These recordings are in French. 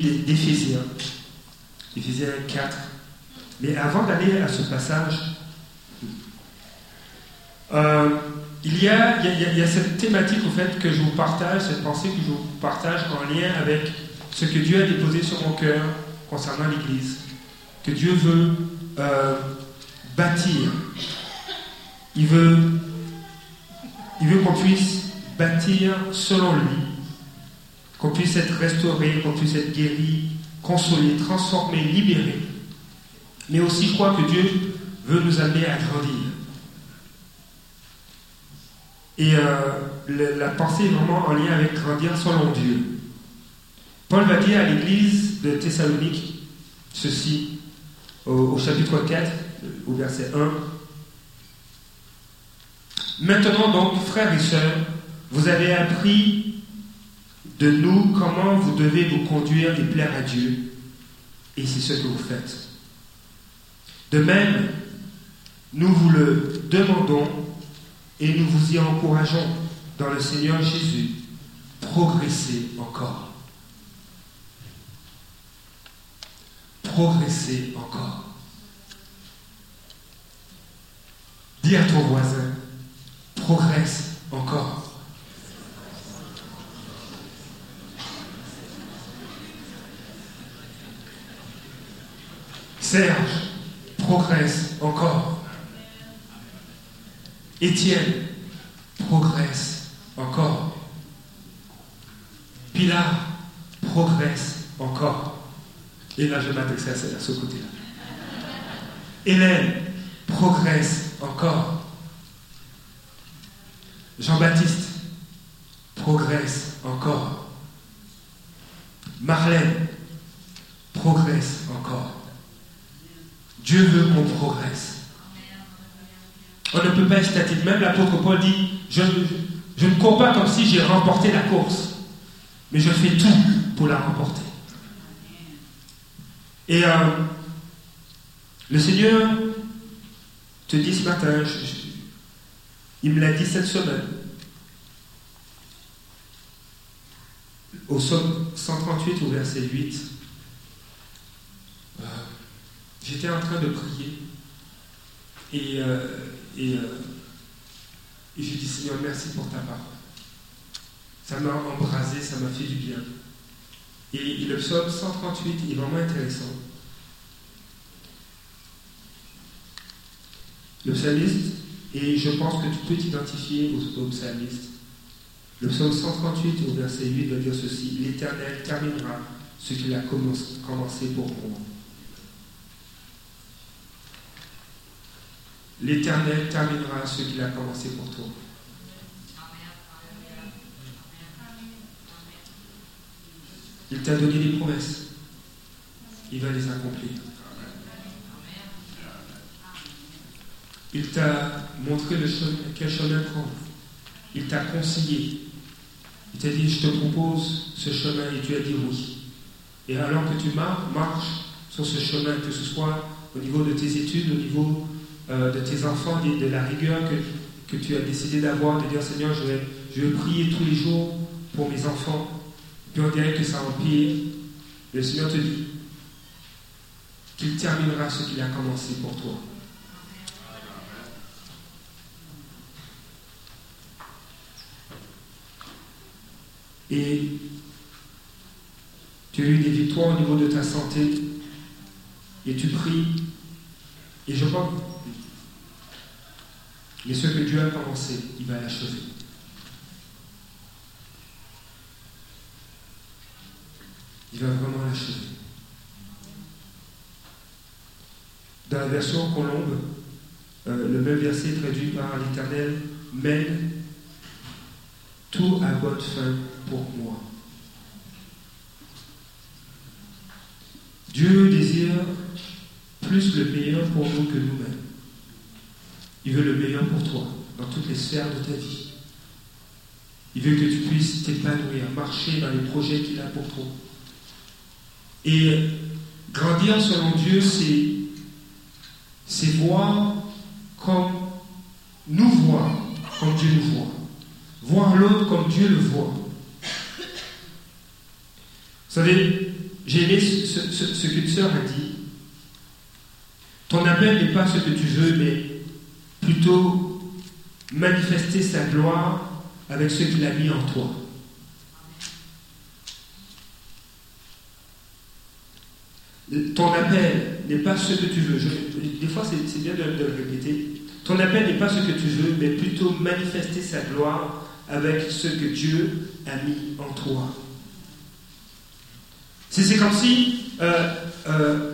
d'Éphésiens, Éphésiens 4. Mais avant d'aller à ce passage, il, y a, il, y a, cette thématique au fait que je vous partage, cette pensée que je vous partage en lien avec ce que Dieu a déposé sur mon cœur concernant l'Église, que Dieu veut euh, bâtir. Il veut, il veut qu'on puisse bâtir selon lui, qu'on puisse être restauré, qu'on puisse être guéri, consolé, transformé, libéré. Mais aussi, je crois que Dieu veut nous amener à grandir. Et euh, la, pensée est vraiment en lien avec grandir selon Dieu. Paul va dire à l'église de Thessalonique ceci au, chapitre 4, au verset 1. Maintenant donc, frères et sœurs, vous avez appris de nous comment vous devez vous conduire et plaire à Dieu. Et c'est ce que vous faites. De même, nous vous le demandons et nous vous y encourageons dans le Seigneur Jésus. Progressez encore. Progressez encore. Dis à ton voisin, progresse encore. Serge, progresse encore. Étienne progresse encore. Pilar progresse encore. Et là, je m'adresse à ce côté-là. Hélène progresse encore. Jean-Baptiste progresse encore. Marlène progresse encore. Dieu veut qu'on progresse. On ne peut pas être statique. Même l'apôtre Paul dit, je, ne cours pas comme si j'ai remporté la course, mais je fais tout pour la remporter. Et euh, le Seigneur te dit ce matin, il me l'a dit cette semaine, au psaume 138 au verset 8, euh, j'étais en train de prier et euh, et, euh, Seigneur, merci pour ta parole. Ça m'a embrasé, ça m'a fait du bien. Et le psaume 138 est vraiment intéressant. Le psalmiste, et je pense que tu peux t'identifier au, au psalmiste. Le psaume 138 au verset 8 va dire ceci L'Éternel terminera ce qu'il a commencé pour moi. L'Éternel terminera ce qu'il a commencé pour toi. Il t'a donné des promesses. Il va les accomplir. Il t'a montré le chemin, quel chemin prendre. Il t'a conseillé. Il t'a dit, je te propose ce chemin et tu as dit oui. Et alors que tu marches sur ce chemin, que ce soit au niveau de tes études, au niveau euh, de tes enfants, de, la rigueur que, tu as décidé d'avoir, de dire Seigneur, je vais, je vais prier tous les jours pour mes enfants. Puis on dirait que ça empire. Le Seigneur te dit qu'il terminera ce qu'il a commencé pour toi. Et tu as eu des victoires au niveau de ta santé. Et tu pries. Et je crois mais ce que Dieu a commencé, il va l'achever. Il va vraiment l'achever. Dans la version colombe, euh, le même verset traduit par l'Éternel mène tout à bonne fin pour moi. Dieu désire plus le meilleur pour nous que nous-mêmes. Il veut le meilleur pour toi, dans toutes les sphères de ta vie. Il veut que tu puisses t'épanouir, marcher dans les projets qu'il a pour toi. Et grandir selon Dieu, c'est, voir comme nous voir, comme Dieu nous voit. Voir l'autre comme Dieu le voit. Vous savez, j'ai aimé ce, ce, ce qu'une sœur a dit. Ton appel n'est pas ce que tu veux, mais plutôt manifester sa gloire avec ce qu'il a mis en toi. Ton appel n'est pas ce que tu veux. des fois, c'est bien de, le répéter. Ton appel n'est pas ce que tu veux, mais plutôt manifester sa gloire avec ce que Dieu a mis en toi. C'est comme si, euh, euh,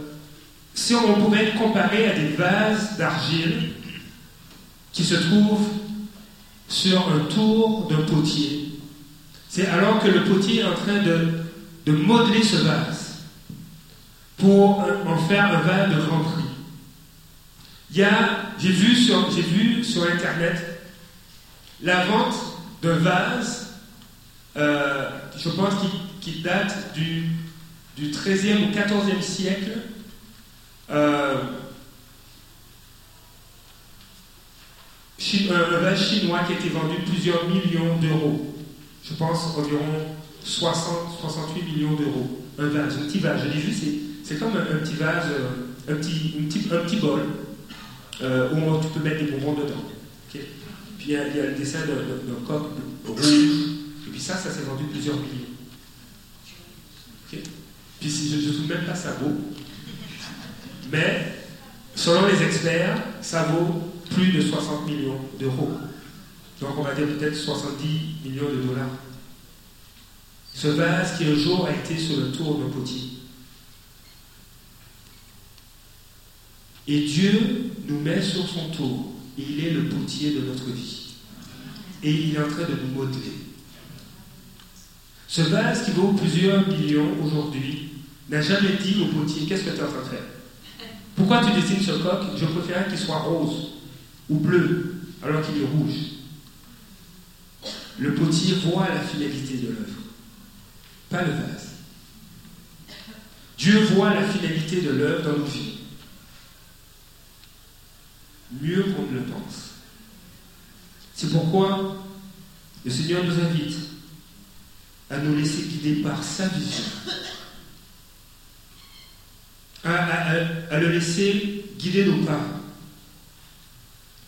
si on pouvait comparer à des vases d'argile qui se trouvent sur un tour d'un potier. C'est alors que le potier est en train de, de modeler ce vase pour en faire un vase de grand prix. Il y a, j'ai vu sur, j'ai vu sur internet la vente d'un vase, euh, je pense qui, date du, du 13e ou 14e siècle. Euh, un vase chinois qui a été vendu plusieurs millions d'euros. Je pense environ 60, 68 millions d'euros. Un vase, un petit vase. Je l'ai vu, c'est comme un, petit vase, euh, un petit, un petit bol euh, où tu peux mettre des bonbons dedans. Puis il y, a, le dessin d'un coq rouge. Et puis ça, ça s'est vendu plusieurs millions. Puis je ne trouve même pas ça beau. Mais selon les experts, ça vaut plus de 60 millions d'euros. Donc on va dire peut-être 70 millions de dollars. Ce vase qui un jour a été sur le tour d'un potier. Et Dieu nous met sur son tour. Il est le potier de notre vie. Et il est en train de nous modeler. Ce vase qui vaut plusieurs millions aujourd'hui n'a jamais dit au potier Qu'est-ce que tu es en train de faire? Pourquoi tu dessines ce coq? Je préfère qu'il soit rose ou bleu alors qu'il est rouge. Le potier voit la finalité de l'œuvre, pas le vase. Dieu voit la finalité de l'œuvre dans nos vies mieux qu'on ne le pense. C'est pourquoi le Seigneur nous invite à nous laisser guider par sa vision, à, le laisser guider nos pas,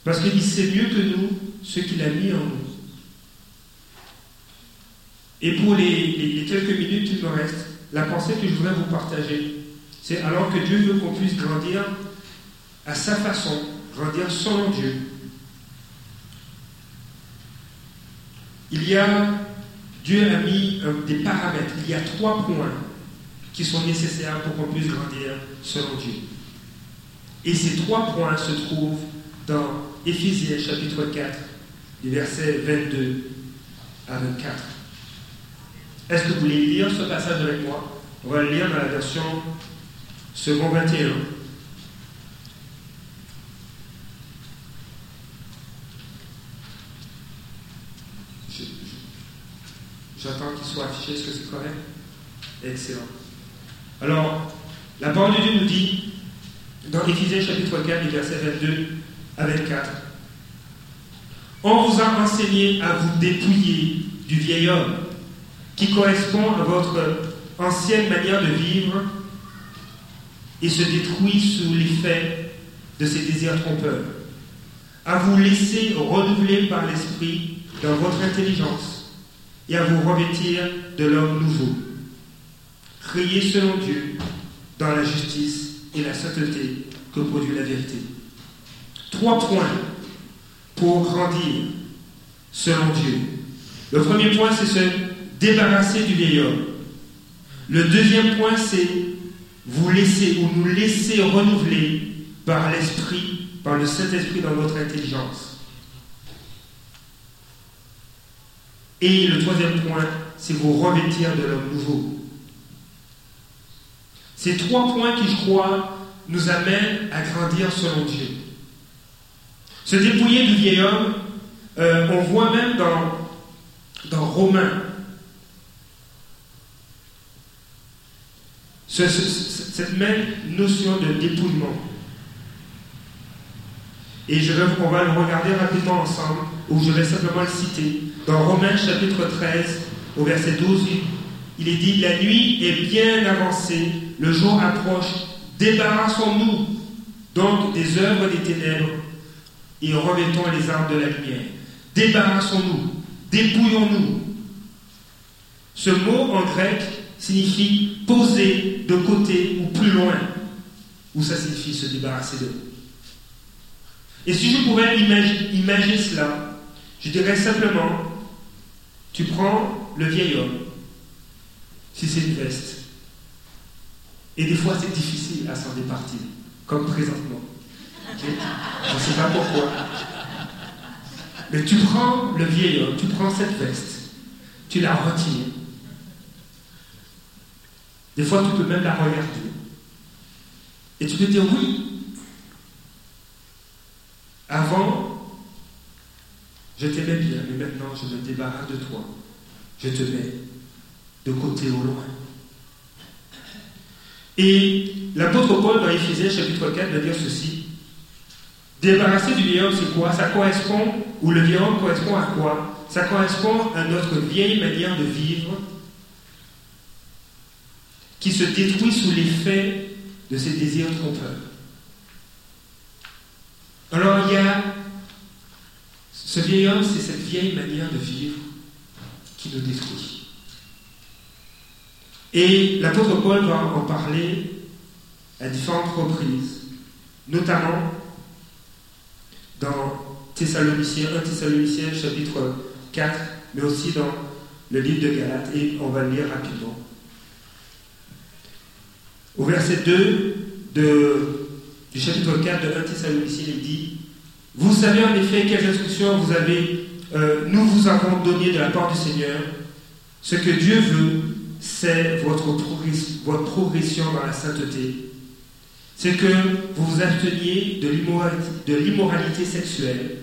parce qu'il sait mieux que nous ce qu'il a mis en nous. Et pour les, quelques minutes qu'il me reste, la pensée que je voudrais vous partager, c'est alors que Dieu veut qu'on puisse grandir à sa façon, grandir selon Dieu. Il y a, Dieu a mis des paramètres, il y a trois points qui sont nécessaires pour qu'on puisse grandir selon Dieu. Et ces trois points se trouvent dans Éphésiens chapitre 4, du verset 22 à 24. Est-ce que vous voulez lire ce passage avec moi? On va le lire dans la version second 21. J'attends qu'il soit affiché. Est-ce que c'est correct? Excellent. Alors, la parole de Dieu nous dit, dans Éphésiens chapitre 4, versets 22 à 24, On vous a enseigné à vous dépouiller du vieil homme qui correspond à votre ancienne manière de vivre et se détruit sous l'effet de ses désirs trompeurs, à vous laisser renouveler par l'esprit dans votre intelligence et à vous revêtir de l'homme nouveau, créé selon Dieu dans la justice et la sainteté que produit la vérité. Trois points pour grandir selon Dieu. Le premier point, c'est se débarrasser du vieil homme. Le deuxième point, c'est vous laisser ou nous laisser renouveler par l'Esprit, par le Saint-Esprit dans votre intelligence. Et le troisième point, c'est vous revêtir de l'homme nouveau. Ces trois points qui, je crois, nous amènent à grandir selon Dieu. Se dépouiller du vieil homme, euh, on voit même dans, dans Romains cette même notion de dépouillement. Et je on va le regarder rapidement ensemble, ou je vais simplement le citer. Dans Romains chapitre 13, au verset 12 il est dit, la nuit est bien avancée, le jour approche, débarrassons-nous donc des œuvres des ténèbres et remettons les armes de la lumière. Débarrassons-nous, dépouillons-nous. Ce mot en grec signifie poser de côté ou plus loin, ou ça signifie se débarrasser de. Et si je pouvais imaginer cela, je dirais simplement, tu prends le vieil homme, si c'est une veste, et des fois c'est difficile à s'en départir, comme présentement. Je ne sais pas pourquoi. Mais tu prends le vieil homme, tu prends cette veste, tu la retires. Des fois, tu peux même la regarder. Et tu peux dire oui. Avant, je t'aimais bien, mais maintenant je me débarrasse de toi. Je te mets de côté au loin. Et l'apôtre Paul dans Éphésiens chapitre 4 va dire ceci. Débarrasser du vieil homme, c'est quoi? Ça correspond, ou le vieil homme correspond à quoi? Ça correspond à notre vieille manière de vivre qui se détruit sous l'effet de ses désirs trompeurs. Alors il y a ce vieil homme, c'est cette vieille manière de vivre qui nous détruit. Et l'apôtre Paul va en parler à différentes reprises, notamment dans Thessaloniciens, 1 Thessaloniciens chapitre 4, mais aussi dans le livre de Galates, et on va le lire rapidement. Au verset 2 du chapitre 4 de 1 Thessaloniciens, il dit Vous savez en effet quelles instructions vous avez, euh, nous vous avons données de la part du Seigneur. Ce que Dieu veut, c'est votre, votre progression dans la sainteté. C'est que vous vous absteniez de l'immoralité sexuelle.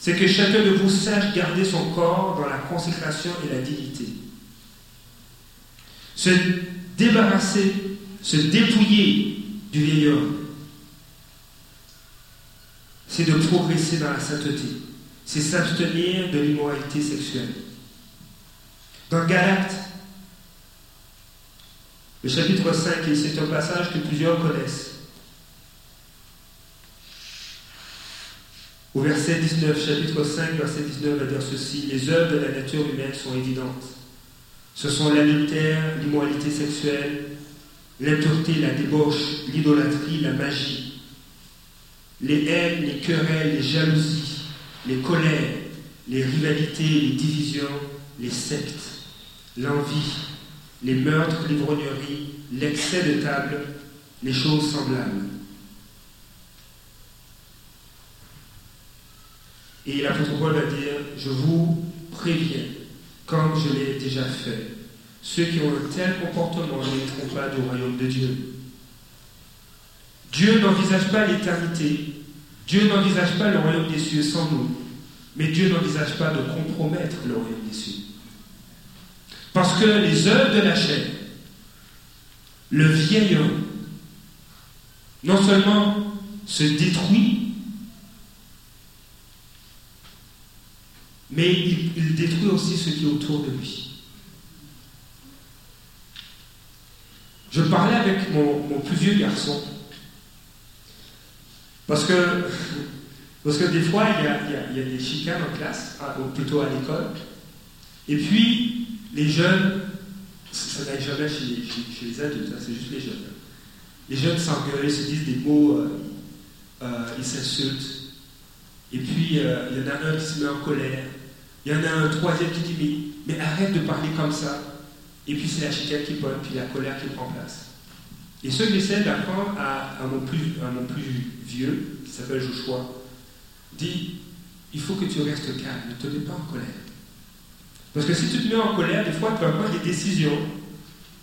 C'est que chacun de vous sache garder son corps dans la consécration et la dignité. Se débarrasser, se dépouiller du vieil homme, c'est de progresser dans la sainteté. C'est s'abstenir de l'immoralité sexuelle. Dans Galates, le chapitre 5, et c'est un passage que plusieurs connaissent. Au verset 19, chapitre 5, verset 19 va dire ceci Les œuvres de la nature humaine sont évidentes. Ce sont l'adultère, l'immoralité sexuelle, l'impureté, la débauche, l'idolâtrie, la magie, les haines, les querelles, les jalousies, les colères, les rivalités, les divisions, les sectes l'envie, les meurtres, l'ivrognerie, l'excès de table, les choses semblables. Et l'apôtre Paul va dire, je vous préviens, comme je l'ai déjà fait, ceux qui ont un tel comportement n'entreront pas du royaume de Dieu. Dieu n'envisage pas l'éternité, Dieu n'envisage pas le royaume des cieux sans nous, mais Dieu n'envisage pas de compromettre le royaume des cieux. Parce que les œuvres de la chair, le vieil homme, non seulement se détruit, mais il, détruit aussi ce qui est autour de lui. Je parlais avec mon, plus vieux garçon, parce que, parce que des fois, il y, a, il y a des chicanes en classe, ou plutôt à l'école, et puis les jeunes, ça n'arrive jamais chez, les adultes, hein, c'est juste les jeunes. Les jeunes s'engueulent, se disent des mots, euh, euh, ils s'insultent. Et puis, euh, il y en a un qui se met en colère. Il y en a un troisième qui dit mais, arrête de parler comme ça. Et puis, c'est la chicane qui pointe, puis la colère qui prend place. Et ce que j'essaie d'apprendre à, mon plus, à mon plus vieux, qui s'appelle Joshua, dit il faut que tu restes calme, ne te mets pas en colère. Parce que si tu te mets en colère, des fois, tu vas prendre des décisions,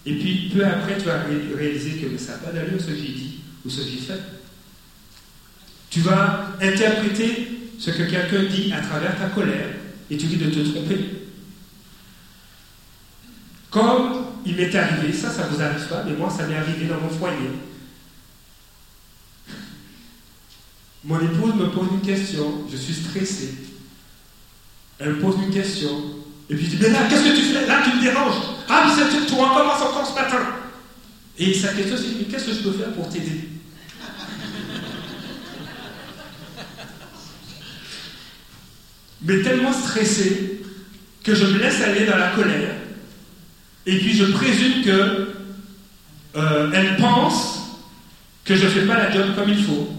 et puis peu après, tu vas réaliser que ça n'a pas d'allure ce que j'ai dit ou ce que j'ai fait. Tu vas interpréter ce que quelqu'un dit à travers ta colère, et tu dis de te tromper. Comme il m'est arrivé, ça, ça ne vous arrive pas, mais moi, ça m'est arrivé dans mon foyer. Mon épouse me pose une question, je suis stressé. Elle me pose une question, Et puis il dit, mais là, qu'est-ce que tu fais? Là, tu me déranges. Ah, mais c'est tu recommences encore ce matin? Et sa question, c'est, mais qu'est-ce que je peux faire pour t'aider? Mais tellement stressé que je me laisse aller dans la colère. Et puis je présume que euh, elle pense que je ne fais pas la job comme il faut.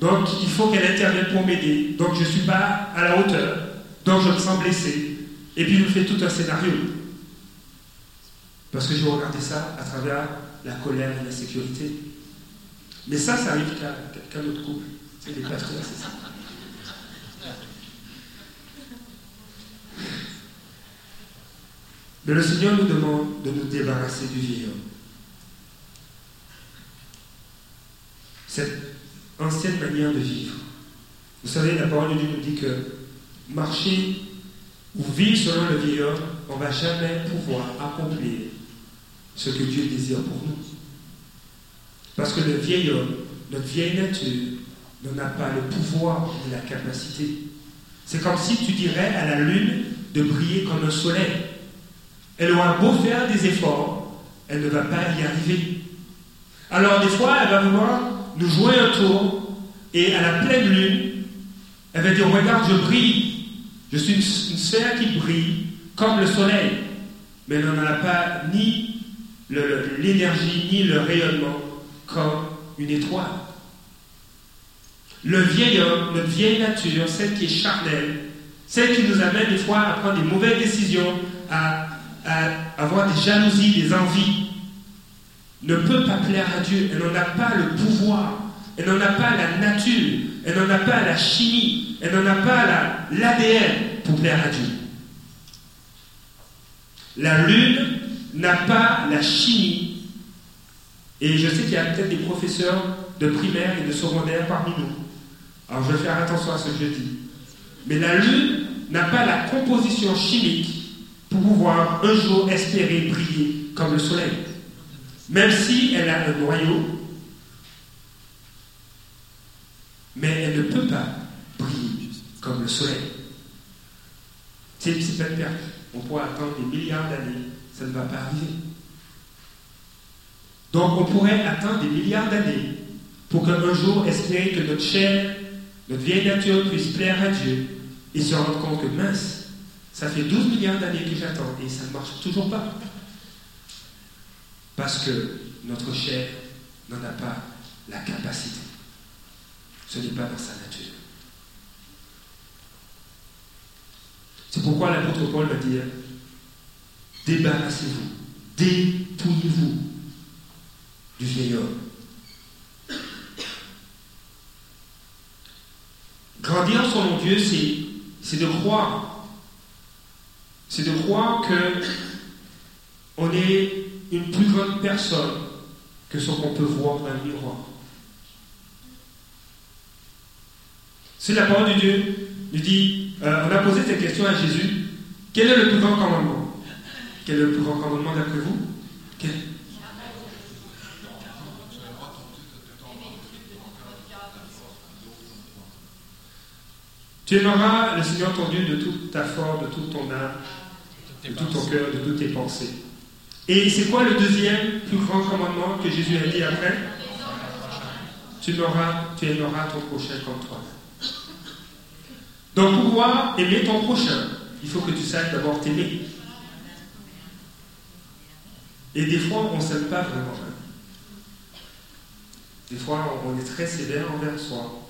Donc il faut qu'elle intervienne pour m'aider. Donc je ne suis pas à la hauteur. Donc je me sens blessé. Et puis je me fais tout un scénario. Parce que je vais regarder ça à travers la colère et la sécurité. Mais ça, ça arrive qu'à notre couple. C'est les pasteurs, c'est ça. Mais le Seigneur nous demande de nous débarrasser du vieil. Cette ancienne manière de vivre. Vous savez, la parole de Dieu nous dit que marcher ou vivre selon le vieil homme, on ne va jamais pouvoir accomplir ce que Dieu désire pour nous. Parce que le vieil homme, notre vieille nature, n'en a pas le pouvoir ni la capacité. C'est comme si tu dirais à la lune de briller comme un soleil. Elle aura beau faire des efforts, elle ne va pas y arriver. Alors des fois, elle va vouloir nous jouer un tour et à la pleine lune, elle va dire, regarde, je brille. Je suis une, sphère qui brille comme le soleil. Mais n'en a pas ni l'énergie, ni le rayonnement comme une étoile. Le vieil homme, notre vieille nature, celle qui est charnelle, celle qui nous amène des fois à prendre des mauvaises décisions, à, avoir des jalousies, des envies, ne peut pas plaire à Dieu. Elle n'en a pas le pouvoir. Elle n'en a pas la nature. Elle n'en a pas la chimie. Elle n'en a pas l'ADN pour plaire à Dieu. La lune n'a pas la chimie. Et je sais qu'il y a peut-être des professeurs de primaire et de secondaire parmi nous. Alors je vais faire attention à ce que je dis. Mais la lune n'a pas la composition chimique pour pouvoir un jour espérer briller comme le soleil. Même si elle a un noyau, mais elle ne peut pas briller comme le soleil. C'est pas perdu. On pourrait attendre des milliards d'années, ça ne va pas arriver. Donc on pourrait attendre des milliards d'années pour qu'un jour espérer que notre chair, notre vieille nature puisse plaire à Dieu et se rendre compte que mince, ça fait 12 milliards d'années que j'attends et ça ne marche toujours pas. Parce que notre chair n'en a pas la capacité. Ce n'est pas dans sa nature. C'est pourquoi l'apôtre Paul va dire débarrassez-vous, dépouillez-vous du vieil homme. Grandir selon Dieu, c'est de croire. C'est de croire que on est une plus grande personne que ce qu'on peut voir dans le miroir. C'est la parole de Dieu nous dit, euh, on a posé cette question à Jésus, quel est le plus grand commandement? Quel est le plus grand commandement d'après vous? Quel? Tu aimeras le Seigneur ton Dieu de toute ta force, de toute ton âme, de tout ton cœur, de toutes tes pensées. Et c'est quoi le deuxième plus grand commandement que Jésus a dit après? Tu, tu aimeras ton prochain comme toi. Donc pour pouvoir aimer ton prochain, il faut que tu saches d'abord t'aimer. Et des fois, on ne s'aime pas vraiment. Des fois, on est très sévère envers soi.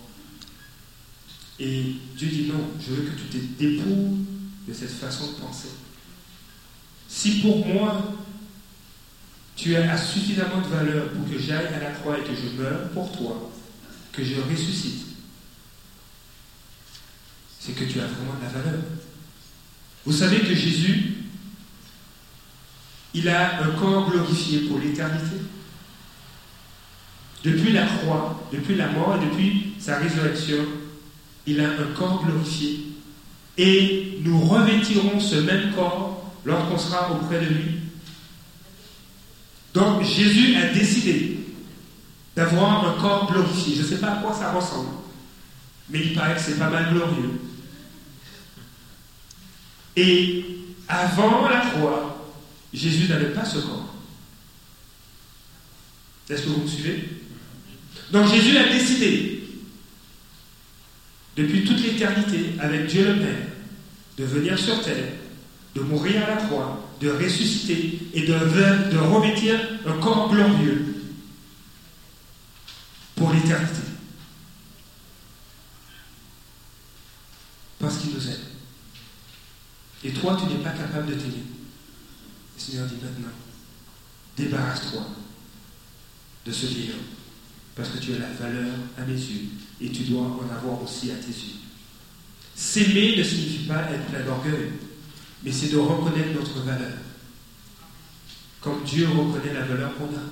Et Dieu dit non, je veux que tu te dépouilles de cette façon de penser. Si pour moi, tu as suffisamment de valeur pour que j'aille à la croix et que je meure pour toi, que je ressuscite, c'est que tu as vraiment de la valeur. Vous savez que Jésus, il a un corps glorifié pour l'éternité. Depuis la croix, depuis la mort et depuis sa résurrection, il a un corps glorifié. Et nous revêtirons ce même corps lorsqu'on sera auprès de lui. Donc Jésus a décidé d'avoir un corps glorifié. Je ne sais pas à quoi ça ressemble, mais il paraît que c'est pas mal glorieux. Et Avant la croix, Jésus n'avait pas ce corps. Est-ce que vous me suivez? Donc Jésus a décidé, depuis toute l'éternité, avec Dieu le Père, de venir sur terre, de mourir à la croix, de ressusciter et de, de revêtir un corps glorieux pour l'éternité. Parce qu'il nous aime. Et toi, tu n'es pas capable de t'aimer. Le Seigneur dit maintenant, débarrasse-toi de ce homme, parce que tu as la valeur à mes yeux, et tu dois en avoir aussi à tes yeux. S'aimer ne signifie pas être plein d'orgueil, mais c'est de reconnaître notre valeur, comme Dieu reconnaît la valeur qu'on a.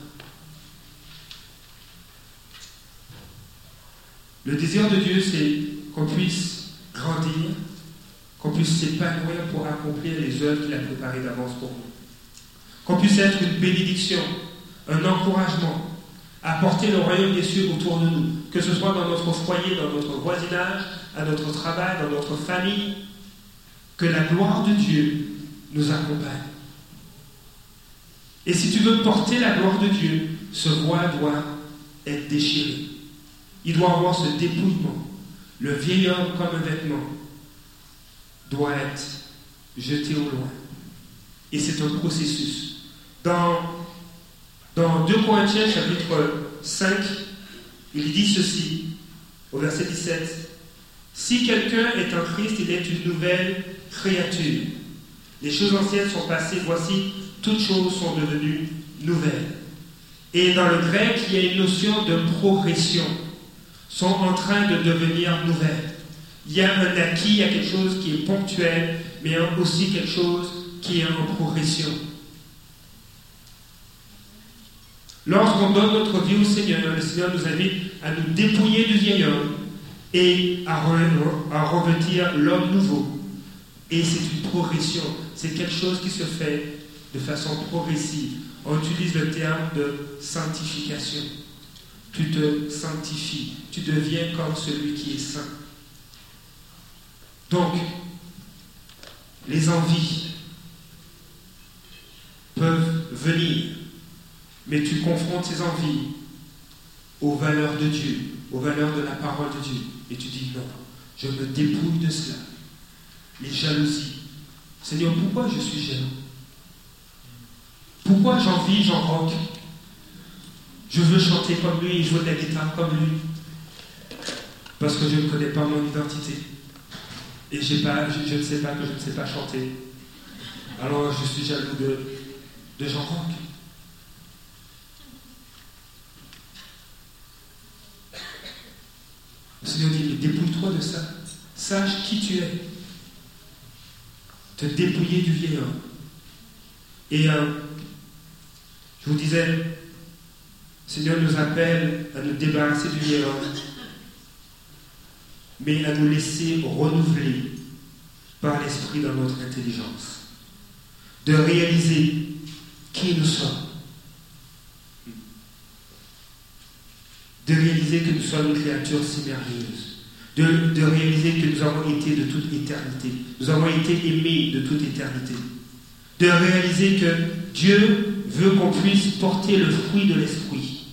Le désir de Dieu, c'est qu'on puisse grandir, qu'on puisse s'épanouir pour accomplir les œuvres qu'il a préparées d'avance pour nous. Qu'on puisse être une bénédiction, un encouragement, apporter le royaume des cieux autour de nous, que ce soit dans notre foyer, dans notre voisinage, à notre travail, dans notre famille, que la gloire de Dieu nous accompagne. Et si tu veux porter la gloire de Dieu, ce voile doit être déchiré. Il doit avoir ce dépouillement. Le vieil homme comme un vêtement doit être jeté au loin. Et c'est un processus. Dans, dans 2 Corinthiens chapitre 5, il dit ceci, au verset 17. Si quelqu'un est en Christ, il est une nouvelle créature. Les choses anciennes sont passées, voici, toutes choses sont devenues nouvelles. Et dans le grec, il y a une notion de progression sont en train de devenir nouvelles. Il y a un acquis, il y a quelque chose qui est ponctuel, mais aussi quelque chose qui est en progression. Lorsqu'on donne notre vie au Seigneur, le Seigneur nous invite à nous dépouiller du vieil homme et à, à revêtir l'homme nouveau. Et c'est une progression, c'est quelque chose qui se fait de façon progressive. On utilise le terme de sanctification tu te sanctifies, tu deviens comme celui qui est saint. Donc, les envies peuvent venir, mais tu confrontes ces envies aux valeurs de Dieu, aux valeurs de la parole de Dieu, et tu dis non, je me dépouille de cela. Les jalousies. Seigneur, pourquoi je suis jaloux? Pourquoi j'envie Jean Roch je veux chanter comme lui jouer de la guitare comme lui. Parce que je ne connais pas mon identité. Et je, ne sais pas que je ne sais pas chanter. Alors je suis jaloux de, de Jean Roch. Le Seigneur dit, dépouille-toi de ça. Sache qui tu es. Te dépouiller du vieil homme. Et euh, je vous disais, Seigneur nous appelle à nous débarrasser du vieil mais à nous laisser renouveler par l'Esprit dans notre intelligence, de réaliser qui nous sommes, de réaliser que nous sommes une créature si merveilleuse, de, de réaliser que nous avons été de toute éternité, nous avons été aimés de toute éternité, de réaliser que Dieu veut qu'on puisse porter le fruit de l'Esprit.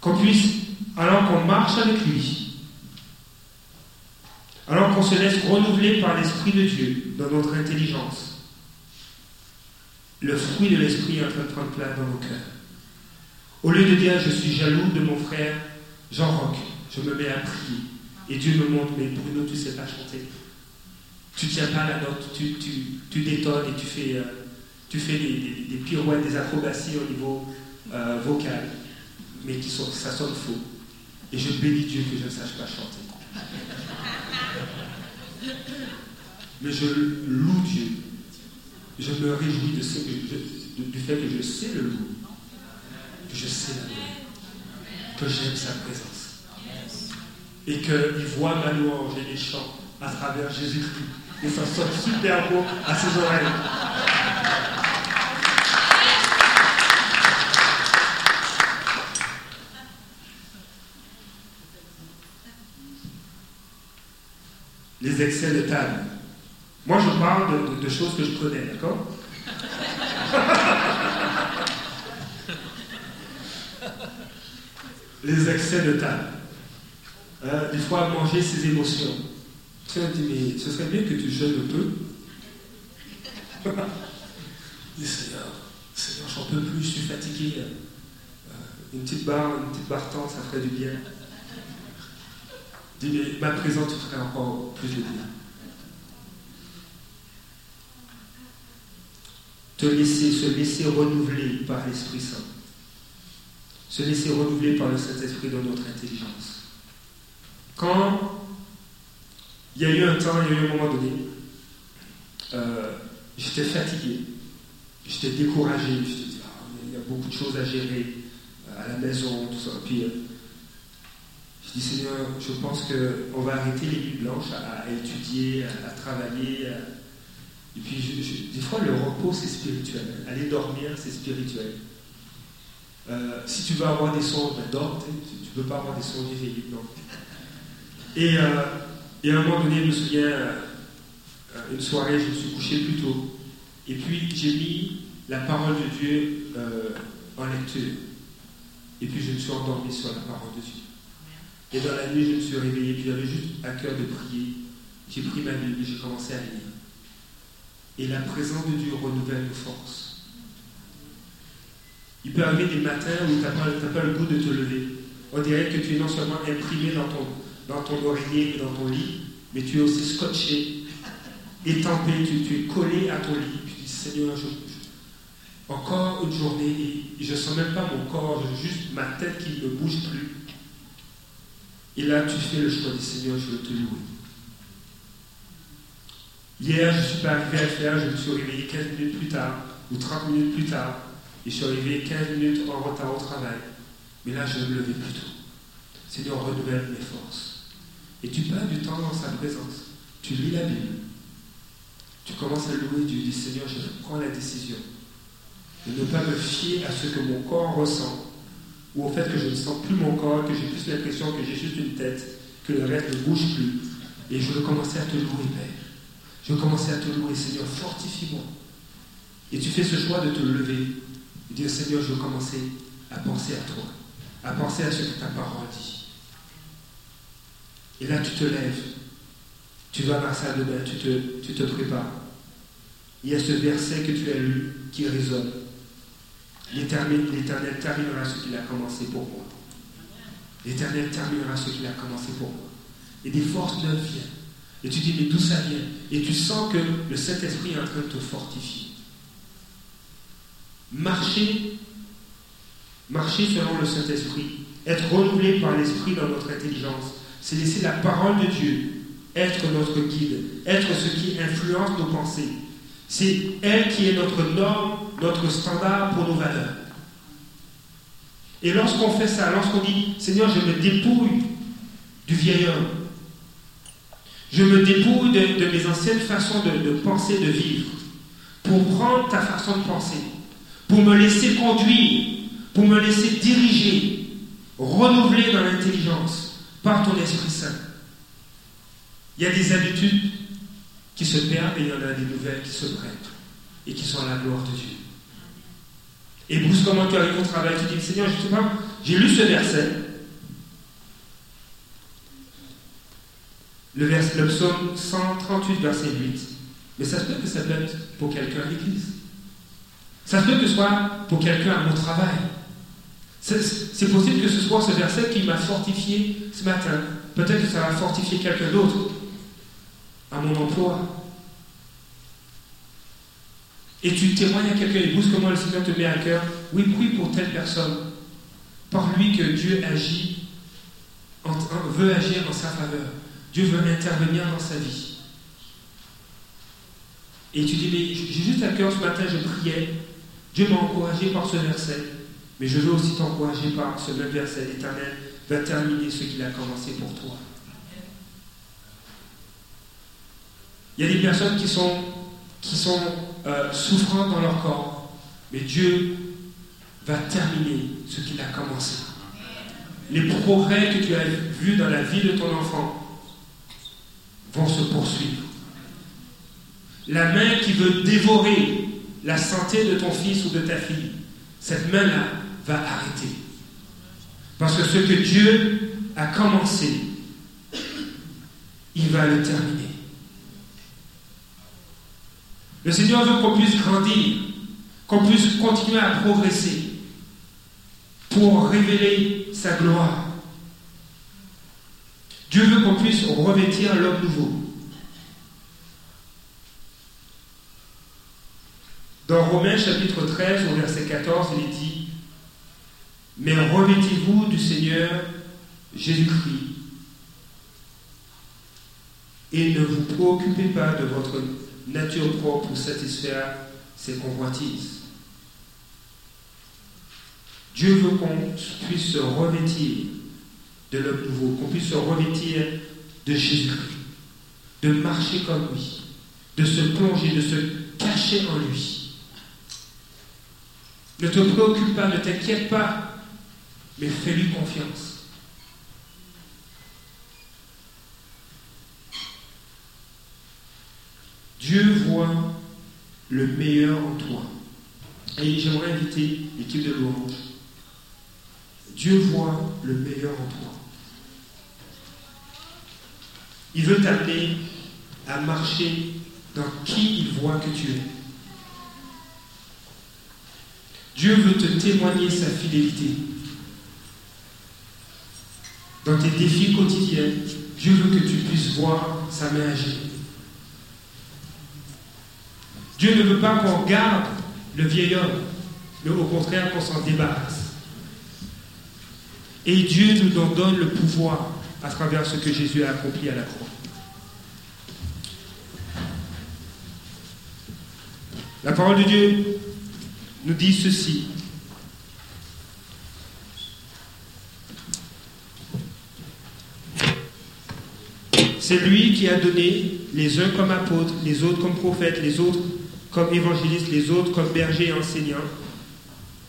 Qu'on puisse, alors qu'on marche avec lui, alors qu'on se laisse renouveler par l'Esprit de Dieu dans notre intelligence, le fruit de l'Esprit est en train de prendre place dans nos cœurs. Au lieu de dire je suis jaloux de mon frère Jean Roch, je me mets à prier. Et Dieu me montre, mais Bruno, tu ne sais pas chanter. Tu ne tiens pas la note, tu, tu, détonnes et tu fais, euh, des, des, pirouettes, des acrobaties au niveau euh, vocal mais qui sont, ça sonne faux. Et je bénis Dieu que je ne sache pas chanter. Mais je loue Dieu. Je me réjouis du fait que je sais le loup, que je sais la que j'aime sa présence. Et qu'il voit ma louange et les chants à travers Jésus-Christ. Et ça sonne super beau à ses oreilles. Excès de table. Moi, je parle de, choses que je connais, d'accord? Les excès de table. Euh, des fois, manger ses émotions. Tu me dit, mais ce serait bien que tu jeûnes un peu. dis, Seigneur, Seigneur, j'en peux plus, je suis fatigué. Euh, une petite barre, une petite barre tente, ça ferait du bien. Ma présence, tu ferais encore plus de bien. Te laisser, se laisser renouveler par l'Esprit Saint. Se laisser renouveler par le Saint-Esprit dans notre intelligence. Quand il y a eu un temps, il y a eu un moment donné, euh, j'étais fatigué, j'étais découragé, je me suis dit, ah, il y a beaucoup de choses à gérer euh, à la maison, tout ça. Puis euh, je dis, Seigneur, je pense qu'on va arrêter les nuits blanches à, étudier, à, travailler. Et puis, des fois, le repos, c'est spirituel. Aller dormir, c'est spirituel. si tu veux avoir des songes, ben dors, tu ne peux pas avoir des songes éveillés. Et et à un moment donné, je me souviens, euh, une soirée, je me suis couché plus tôt. Et puis, j'ai mis la parole de Dieu euh, en lecture. Et puis, je me suis endormi sur la parole de Dieu. Et dans la nuit, je me suis réveillé, puis j'avais juste à cœur de prier. J'ai pris ma Bible et j'ai commencé à lire. Et la présence de Dieu renouvelle nos forces. Il peut arriver des matins où tu n'as pas, pas, le goût de te lever. On dirait que tu es non seulement imprimé dans ton, dans ton oreiller et dans ton lit, mais tu es aussi scotché, étampé, tu, tu es collé à ton lit. Tu dis Seigneur, encore une journée et je ne sens même pas mon corps, juste ma tête qui ne bouge plus. Et là, tu fais le choix du Seigneur, je veux te louer. Hier, je ne suis pas arrivé à faire, je me suis réveillé 15 minutes plus tard, ou 30 minutes plus tard, et je suis arrivé 15 minutes en retard au travail. Mais là, je me lever plus tôt. Seigneur, renouvelle mes forces. Et tu passes du temps dans sa présence. Tu lis la Bible. Tu commences à louer Dieu. Dis Seigneur, je prends la décision de ne pas me fier à ce que mon corps ressent, ou au fait que je ne sens plus mon corps, que j'ai plus l'impression que j'ai juste une tête, que le reste ne bouge plus. Et je veux commencer à te louer, Père. Je veux commencer à te louer, Seigneur, fortifie-moi. Et tu fais ce choix de te lever et dire Seigneur, je veux commencer à penser à toi, à penser à ce que ta parole dit. Et là, tu te lèves. Tu vas à la salle de tu te, tu te prépares. Il y a ce verset que tu as lu qui résonne. L'Éternel terminera ce qu'il a commencé pour moi. L'Éternel terminera ce qu'il a commencé pour moi. Et des forces neuves viennent. Et tu dis, mais d'où ça vient? Et tu sens que le Saint-Esprit est en train de te fortifier. Marcher, marcher selon le Saint-Esprit, être renouvelé par l'Esprit dans notre intelligence, c'est laisser la parole de Dieu être notre guide, être ce qui influence nos pensées. C'est elle qui est notre norme, notre standard pour nos valeurs. Et lorsqu'on fait ça, lorsqu'on dit, Seigneur, je me dépouille du vieil homme, je me dépouille de, mes anciennes façons de, de penser, de vivre, pour prendre ta façon de penser, pour me laisser conduire, pour me laisser diriger, renouveler dans l'intelligence par ton Esprit Saint. Il y a des habitudes qui se perdent et il y en a des nouvelles qui se prêtent et qui sont à la gloire de Dieu. Et tu arrives au travail, tu dis Seigneur, justement, j'ai lu ce verset. Le, vers, le psaume 138, verset 8. Mais ça se peut que ça peut être pour quelqu'un à l'église. Ça se peut que ce soit pour quelqu'un à mon travail. C'est possible que ce soit ce verset qui m'a fortifié ce matin. Peut-être que ça va fortifier quelqu'un d'autre à mon emploi. Et tu témoignes à quelqu'un, et brusquement le Seigneur te met à cœur. Oui, prie pour telle personne. Par lui que Dieu agit, veut agir en sa faveur. Dieu veut intervenir dans sa vie. Et tu dis, mais j'ai juste à cœur ce matin, je priais. Dieu m'a encouragé par ce verset. Mais je veux aussi t'encourager par ce même verset. L'Éternel va terminer ce qu'il a commencé pour toi. Il y a des personnes qui sont, qui sont euh, souffrantes dans leur corps, mais Dieu va terminer ce qu'il a commencé. Les progrès que tu as vus dans la vie de ton enfant vont se poursuivre. La main qui veut dévorer la santé de ton fils ou de ta fille, cette main-là va arrêter. Parce que ce que Dieu a commencé, il va le terminer. Le Seigneur veut qu'on puisse grandir, qu'on puisse continuer à progresser pour révéler sa gloire. Dieu veut qu'on puisse revêtir l'homme nouveau. Dans Romains chapitre 13, au verset 14, il est dit, Mais revêtez-vous du Seigneur Jésus-Christ et ne vous préoccupez pas de votre nature propre pour satisfaire ses convoitises. Dieu veut qu'on puisse se revêtir de l'homme nouveau, qu'on puisse se revêtir de Jésus-Christ, de marcher comme lui, de se plonger, de se cacher en lui. Ne te préoccupe pas, ne t'inquiète pas, mais fais-lui confiance. Dieu voit le meilleur en toi. Et j'aimerais inviter l'équipe de louange. Dieu voit le meilleur en toi. Il veut t'amener à marcher dans qui il voit que tu es. Dieu veut te témoigner sa fidélité. Dans tes défis quotidiens, Dieu veut que tu puisses voir sa main agir. Dieu ne veut pas qu'on garde le vieil homme, mais au contraire qu'on s'en débarrasse. Et Dieu nous en donne le pouvoir à travers ce que Jésus a accompli à la croix. La parole de Dieu nous dit ceci. C'est lui qui a donné les uns comme apôtres, les autres comme prophètes, les autres comme évangélistes, les autres comme bergers et enseignants.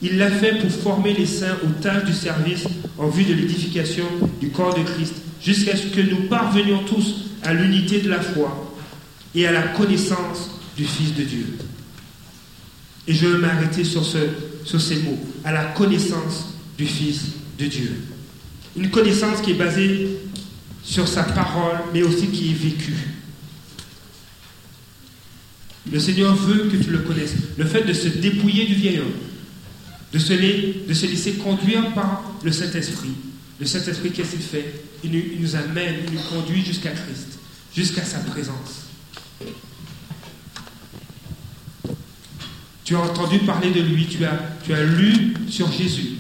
Il l'a fait pour former les saints aux tâches du service en vue de l'édification du corps de Christ, jusqu'à ce que nous parvenions tous à l'unité de la foi et à la connaissance du Fils de Dieu. Et je veux m'arrêter sur, ce, sur ces mots, à la connaissance du Fils de Dieu. Une connaissance qui est basée sur sa parole, mais aussi qui est vécue. Le Seigneur veut que tu le connaisses. Le fait de se dépouiller du vieil homme, de se, laisser conduire par le Saint-Esprit. Le Saint-Esprit, qu'est-ce qu'il fait? Il nous, il nous amène, il nous conduit jusqu'à Christ, jusqu'à sa présence. Tu as entendu parler de lui, tu as lu sur Jésus.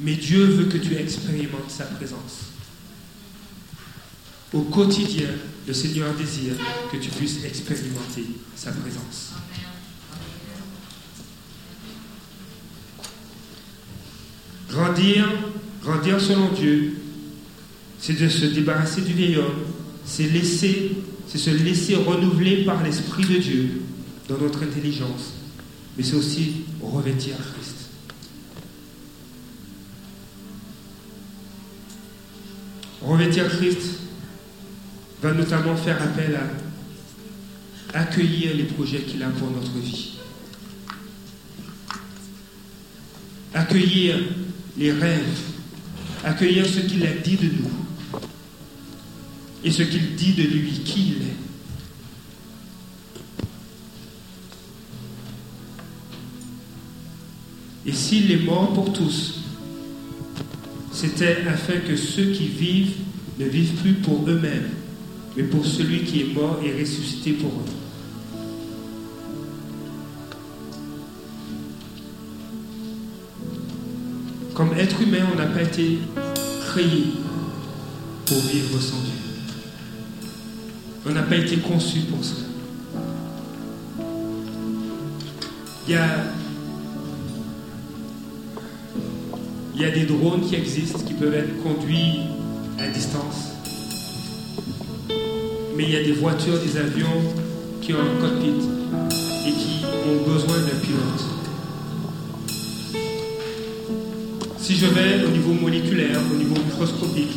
Mais Dieu veut que tu expérimentes sa présence. Au quotidien, le Seigneur désire que tu puisses expérimenter sa présence. Grandir, grandir selon Dieu, c'est de se débarrasser du vieil homme, c'est laisser, c'est se laisser renouveler par l'Esprit de Dieu dans notre intelligence, mais c'est aussi revêtir Christ. Revêtir Christ va notamment faire appel à accueillir les projets qu'il a pour notre vie. Accueillir les rêves, accueillir ce qu'il a dit de nous et ce qu'il dit de lui, qui il est. Et s'il est mort pour tous, c'était afin que ceux qui vivent ne vivent plus pour eux-mêmes, mais pour celui qui est mort et ressuscité pour eux. Comme être humain, on n'a pas été créé pour vivre sans Dieu. On n'a pas été conçu pour cela. Il y a Il y a des drones qui existent qui peuvent être conduits à distance. Mais il y a des voitures, des avions qui ont un cockpit et qui ont besoin d'un pilote. Si je vais au niveau moléculaire, au niveau microscopique,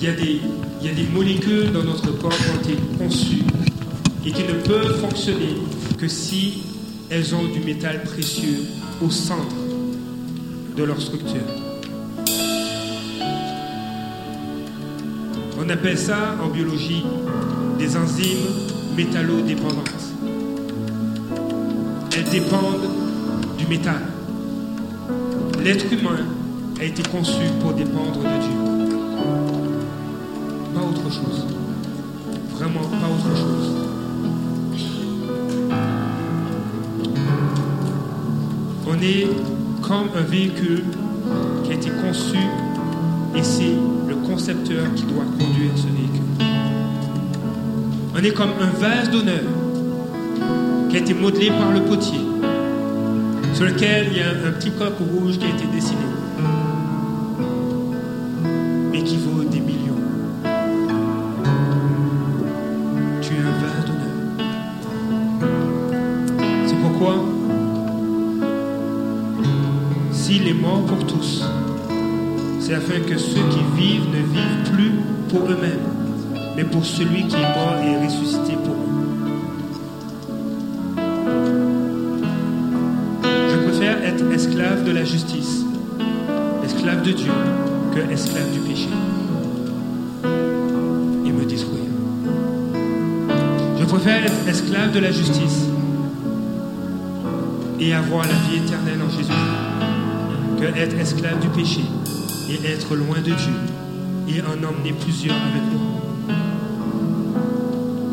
il y a des, il y a des molécules dans notre corps qui ont été conçues et qui ne peuvent fonctionner que si elles ont du métal précieux au centre de leur structure. On appelle ça en biologie des enzymes métallodépendantes. Elles dépendent du métal. L'être humain a été conçu pour dépendre de Dieu. Pas autre chose. Vraiment pas autre chose. On est comme un véhicule qui a été conçu et c'est concepteur qui doit conduire ce véhicule. On est comme un vase d'honneur qui a été modelé par le potier, sur lequel il y a un petit coq rouge qui a été dessiné, mais qui vaut des millions. Tu es un vase d'honneur. C'est pourquoi, s'il est mort pour tous, c'est afin que ceux qui vivent ne vivent plus pour eux-mêmes, mais pour celui qui est mort et ressuscité pour eux. Je préfère être esclave de la justice, esclave de Dieu, que esclave du péché et me détruire. Je préfère être esclave de la justice et avoir la vie éternelle en Jésus que être esclave du péché être loin de Dieu et en emmener plusieurs avec nous.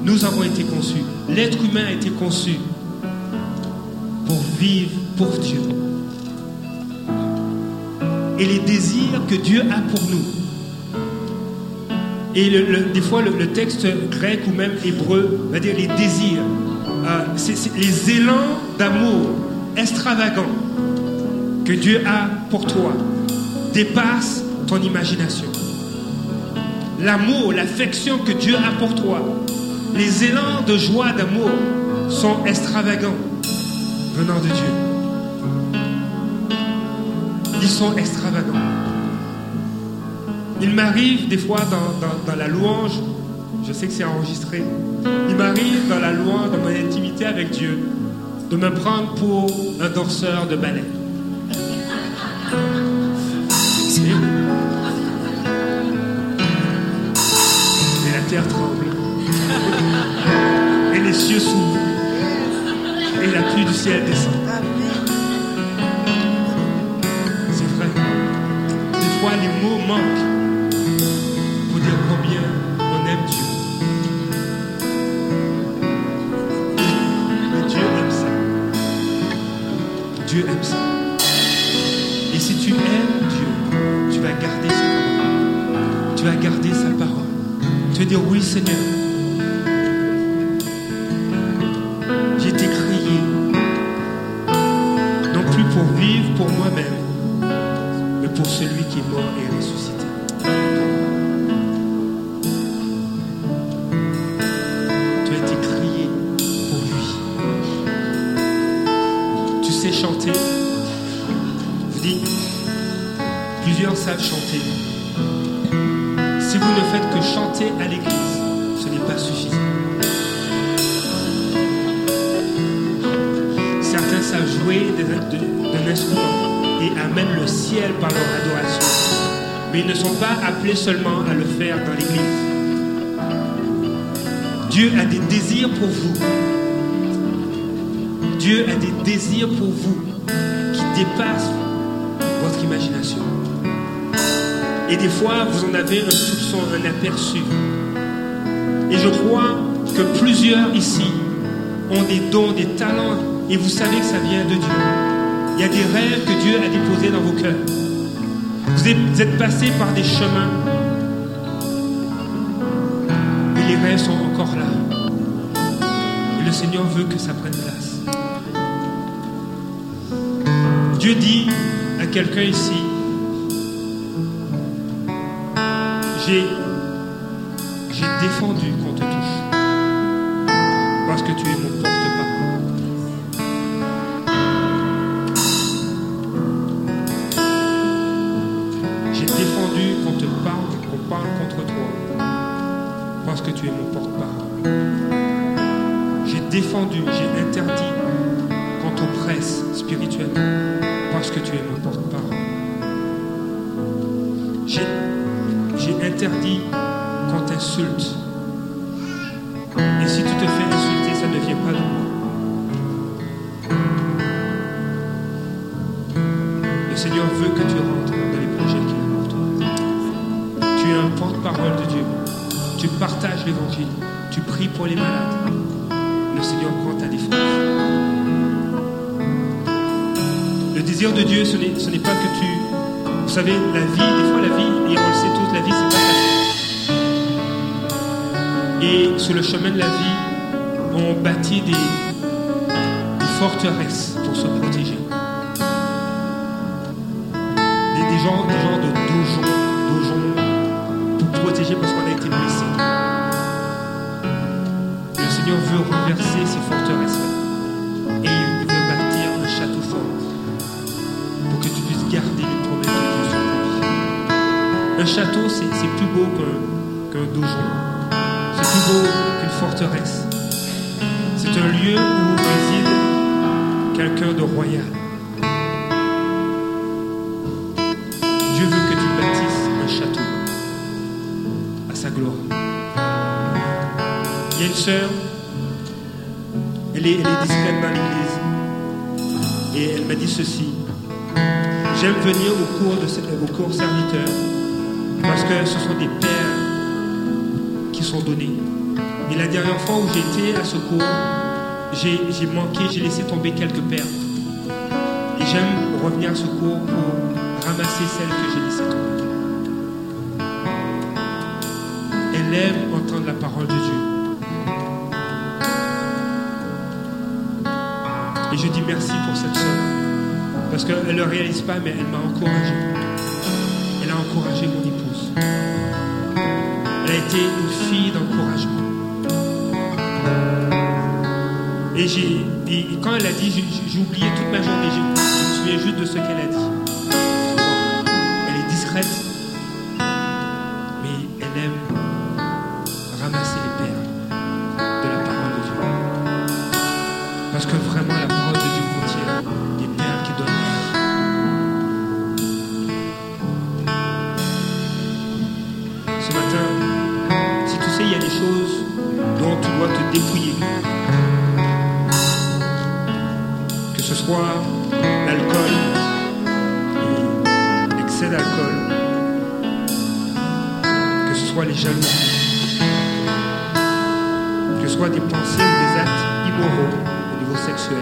Nous avons été conçus, l'être humain a été conçu pour vivre pour Dieu. Et les désirs que Dieu a pour nous. Et le- des fois, le, texte grec ou même hébreu va dire les désirs. Euh, les élans d'amour extravagants que Dieu a pour toi dépassent ton imagination. L'amour, l'affection que Dieu a pour toi, les élans de joie, d'amour sont extravagants venant de Dieu. Ils sont extravagants. Il m'arrive des fois dans la louange, je sais que c'est enregistré, il m'arrive dans la louange, dans mon intimité avec Dieu, de me prendre pour un danseur de ballet. Tremble. Et les cieux s'ouvrent. Et la pluie du ciel descend. Seigneur. J'ai été créé non plus pour vivre pour moi-même, mais pour celui qui est mort et ressuscité. Tu as été créé pour lui. Tu sais chanter. Vous dis, plusieurs savent chanter. Si vous ne faites que chanter à l'église, par leur adoration. Mais ils ne sont pas appelés seulement à le faire dans l'église. Dieu a des désirs pour vous. Dieu a des désirs pour vous qui dépassent votre imagination. Et des fois, vous en avez un soupçon, un aperçu. Et je crois que plusieurs ici ont des dons, des talents, et vous savez que ça vient de Dieu. Il y a des rêves que Dieu a déposés dans vos cœurs. Vous êtes, passés par des chemins, et les rêves sont encore là. Et le Seigneur veut que ça prenne place. Dieu dit à quelqu'un ici, j'ai, j'ai défendu qu'on te touche. Parce que tu es tu es mon porte-parole. J'ai défendu, j'ai interdit qu'on t'oppresse spirituellement parce que tu es mon porte-parole. J'ai interdit qu'on t'insulte. Et si tu te fais insulter, ça ne vient pas de moi. Le Seigneur veut que tu rentres dans les projets qu'il a pour toi. Tu es un porte-parole de Dieu. Tu l'évangile. Tu pries pour les malades. Le Seigneur prend ta défense. Le désir de Dieu, ce n'est, pas que tu. Vous savez, la vie, des fois la vie, et on le sait tous, la vie, c'est pas facile. Et sur le chemin de la vie, on bâtit des, des forteresses pour se protéger. Des, des genres, des genres de donjons, donjons pour protéger parce qu'on a été blessé. Seigneur veut renverser ces forteresses-là. Et il veut bâtir un château fort pour que tu puisses garder les promesses de Dieu sur ta vie. Un château, c'est plus beau qu'un donjon. C'est plus beau qu'une forteresse. C'est un lieu où réside quelqu'un de royal. Il y a une sœur, elle est, elle discrète dans l'église. Et elle m'a dit ceci. J'aime venir au cours, de, serviteur parce que ce sont des pères qui sont donnés. Et la dernière fois où j'étais à ce cours, j'ai manqué, j'ai laissé tomber quelques paires. Et j'aime revenir à ce cours pour ramasser celles que j'ai laissées tomber. Elle aime entendre la parole de Dieu. Et je dis merci pour cette soeur. Parce qu'elle ne le réalise pas, mais elle m'a encouragé. Elle a encouragé mon épouse. Elle a été une fille d'encouragement. Et, et, quand elle a dit, j'ai, oublié toute ma journée, je me souviens juste de ce qu'elle a dit. Elle est discrète, Que ce soit l'alcool, l'excès d'alcool, que ce soit les jalousies, que ce soit des pensées ou des actes immoraux au niveau sexuel.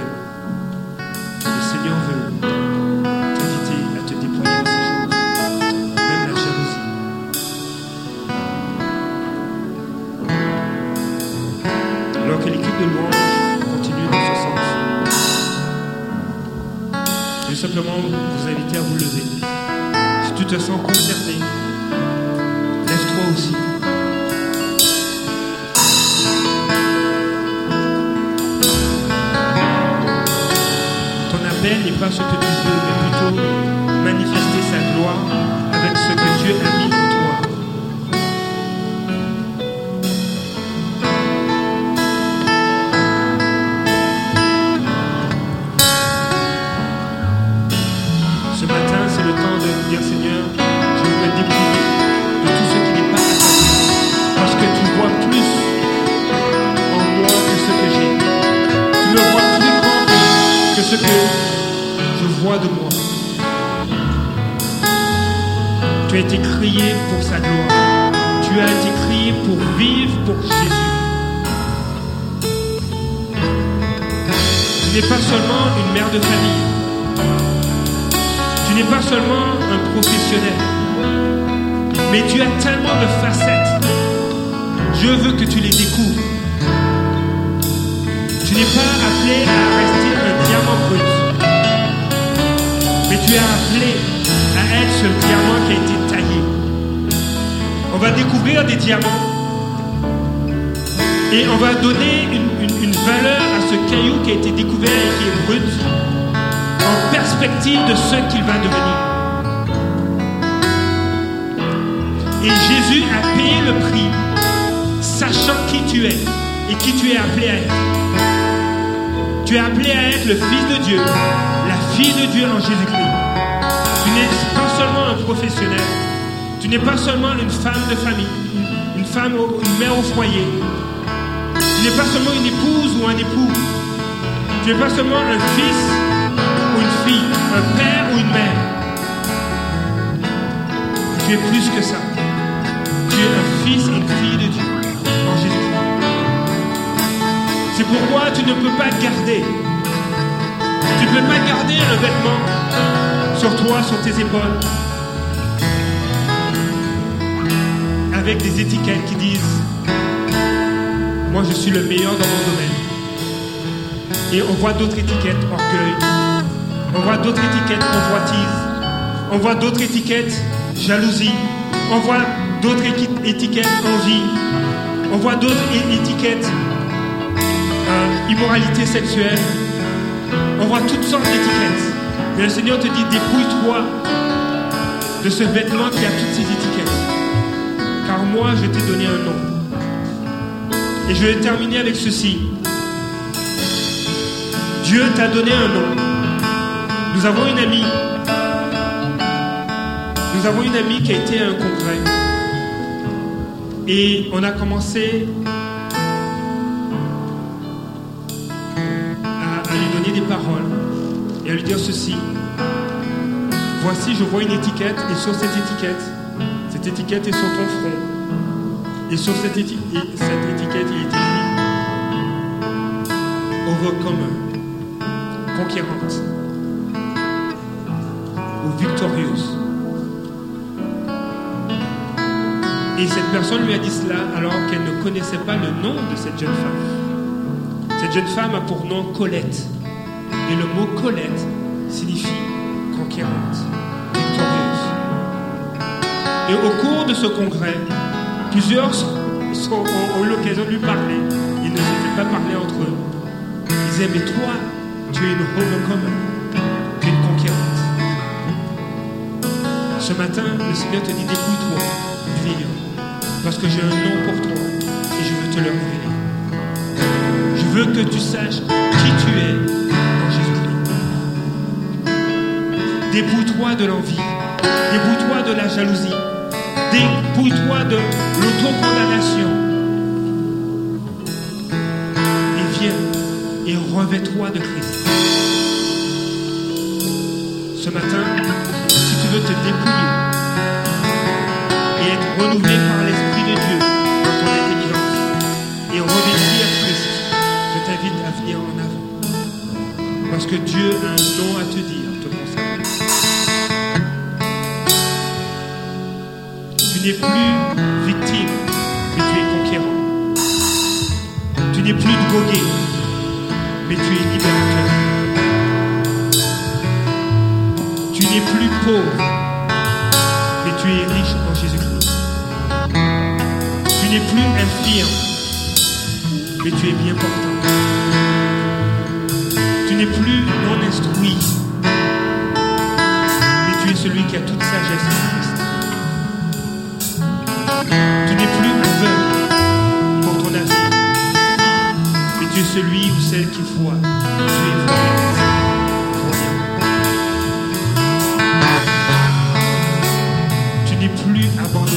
Simplement vous inviter à vous lever. Si tu te sens concerné, lève-toi aussi. Ton appel n'est pas ce que tu veux, pour vivre pour Jésus. Tu n'es pas seulement une mère de famille. Tu n'es pas seulement un professionnel. Mais tu as tellement de facettes. Je veux que tu les découvres. Tu n'es pas appelé à rester un diamant brut. Mais tu es appelé à être ce diamant qui a été. On va découvrir des diamants et on va donner une, valeur à ce caillou qui a été découvert et qui est brut en perspective de ce qu'il va devenir. Et Jésus a payé le prix, sachant qui tu es et qui tu es appelé à être. Tu es appelé à être le fils de Dieu, la fille de Dieu en Jésus-Christ. Tu n'es pas seulement un professionnel, tu n'es pas seulement une femme de famille, une femme, une mère au foyer. Tu n'es pas seulement une épouse ou un époux. Tu n'es pas seulement un fils ou une fille, un père ou une mère. Tu es plus que ça. Tu es un fils et une fille de Dieu en Jésus. C'est pourquoi tu ne peux pas garder. Tu ne peux pas garder un vêtement sur toi, sur tes épaules, avec des étiquettes qui disent Moi je suis le meilleur dans mon domaine. Et on voit d'autres étiquettes, orgueil. On voit d'autres étiquettes, convoitise. On voit d'autres étiquettes, jalousie. On voit d'autres étiquettes, envie. On voit d'autres étiquettes, euh, immoralité sexuelle. On voit toutes sortes d'étiquettes. Mais le Seigneur te dit, dépouille-toi de ce vêtement qui a toutes ces étiquettes. Moi, je t'ai donné un nom. Et je vais terminer avec ceci. Dieu t'a donné un nom. Nous avons une amie. Nous avons une amie qui a été à un congrès. Et on a commencé à lui donner des paroles et à lui dire ceci. Voici, je vois une étiquette et sur cette étiquette, cette étiquette est sur ton front. Et sur cette, éti- et cette étiquette, il est écrit Overcomer, conquérante ou victorieuse. Et cette personne lui a dit cela alors qu'elle ne connaissait pas le nom de cette jeune femme. Cette jeune femme a pour nom Colette. Et le mot Colette signifie conquérante. Et au cours de ce congrès, plusieurs ont, eu l'occasion de lui parler. Ils ne s'étaient pas parlé entre eux. Ils disaient, mais toi, tu es une overcomer, tu es une conquérante. Ce matin, le Seigneur te dit, dépouille-toi vieillard, parce que j'ai un nom pour toi et je veux te le révéler. Je veux que tu saches qui tu es en Jésus-Christ. Dépouille-toi de l'envie. Dépouille-toi de la jalousie. Dépouille-toi de l'autocondamnation. Et viens et revêt-toi de Christ. Ce matin, si tu veux te dépouiller et être renouvelé par l'Esprit de Dieu dans ton intelligence et revêtir Christ, je t'invite à venir en avant. Parce que Dieu a un nom à te dire Tu n'es plus victime, mais tu es conquérant. Tu n'es plus drogué, mais tu es libérateur. Tu n'es plus pauvre, mais tu es riche en Jésus-Christ. Tu n'es plus infirme, mais tu es bien portant. Tu n'es plus non instruit, mais tu es celui qui a toute sagesse. Tu n'es plus aveugle pour ton avenir, mais tu es celui ou celle qui voit. Tu es voyant. Tu n'es plus abandonné,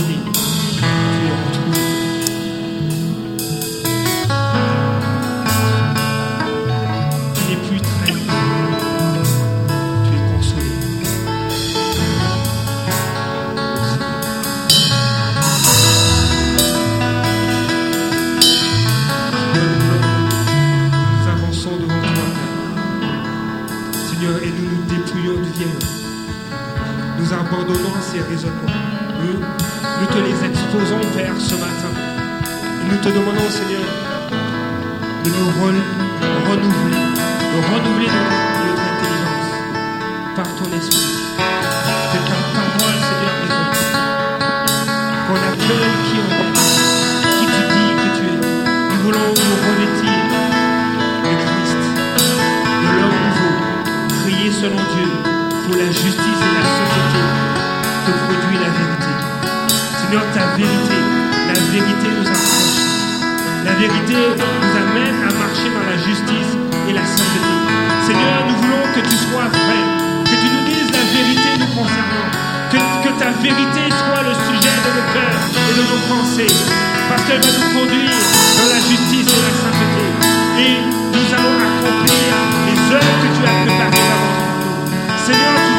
te demandons, Seigneur, de nous re- renouveler, de renouveler notre, intelligence par ton esprit. Que ta parole, Seigneur, résonne. Qu'on appelle qui on est, qui tu dis que tu es. Nous voulons nous revêtir de Christ, de l'homme nouveau, crier selon Dieu pour la justice et la sainteté que produit la vérité. Seigneur, ta vérité, la vérité nous approche. La vérité nous amène à marcher dans la justice et la sainteté. Seigneur, nous voulons que tu sois vrai, que tu nous dises la vérité nous concernant, que, que ta vérité soit le sujet de nos cœurs et de nos pensées, parce qu'elle va nous conduire dans la justice et la sainteté. Et nous allons accomplir les œuvres que tu as préparées avant nous. Seigneur,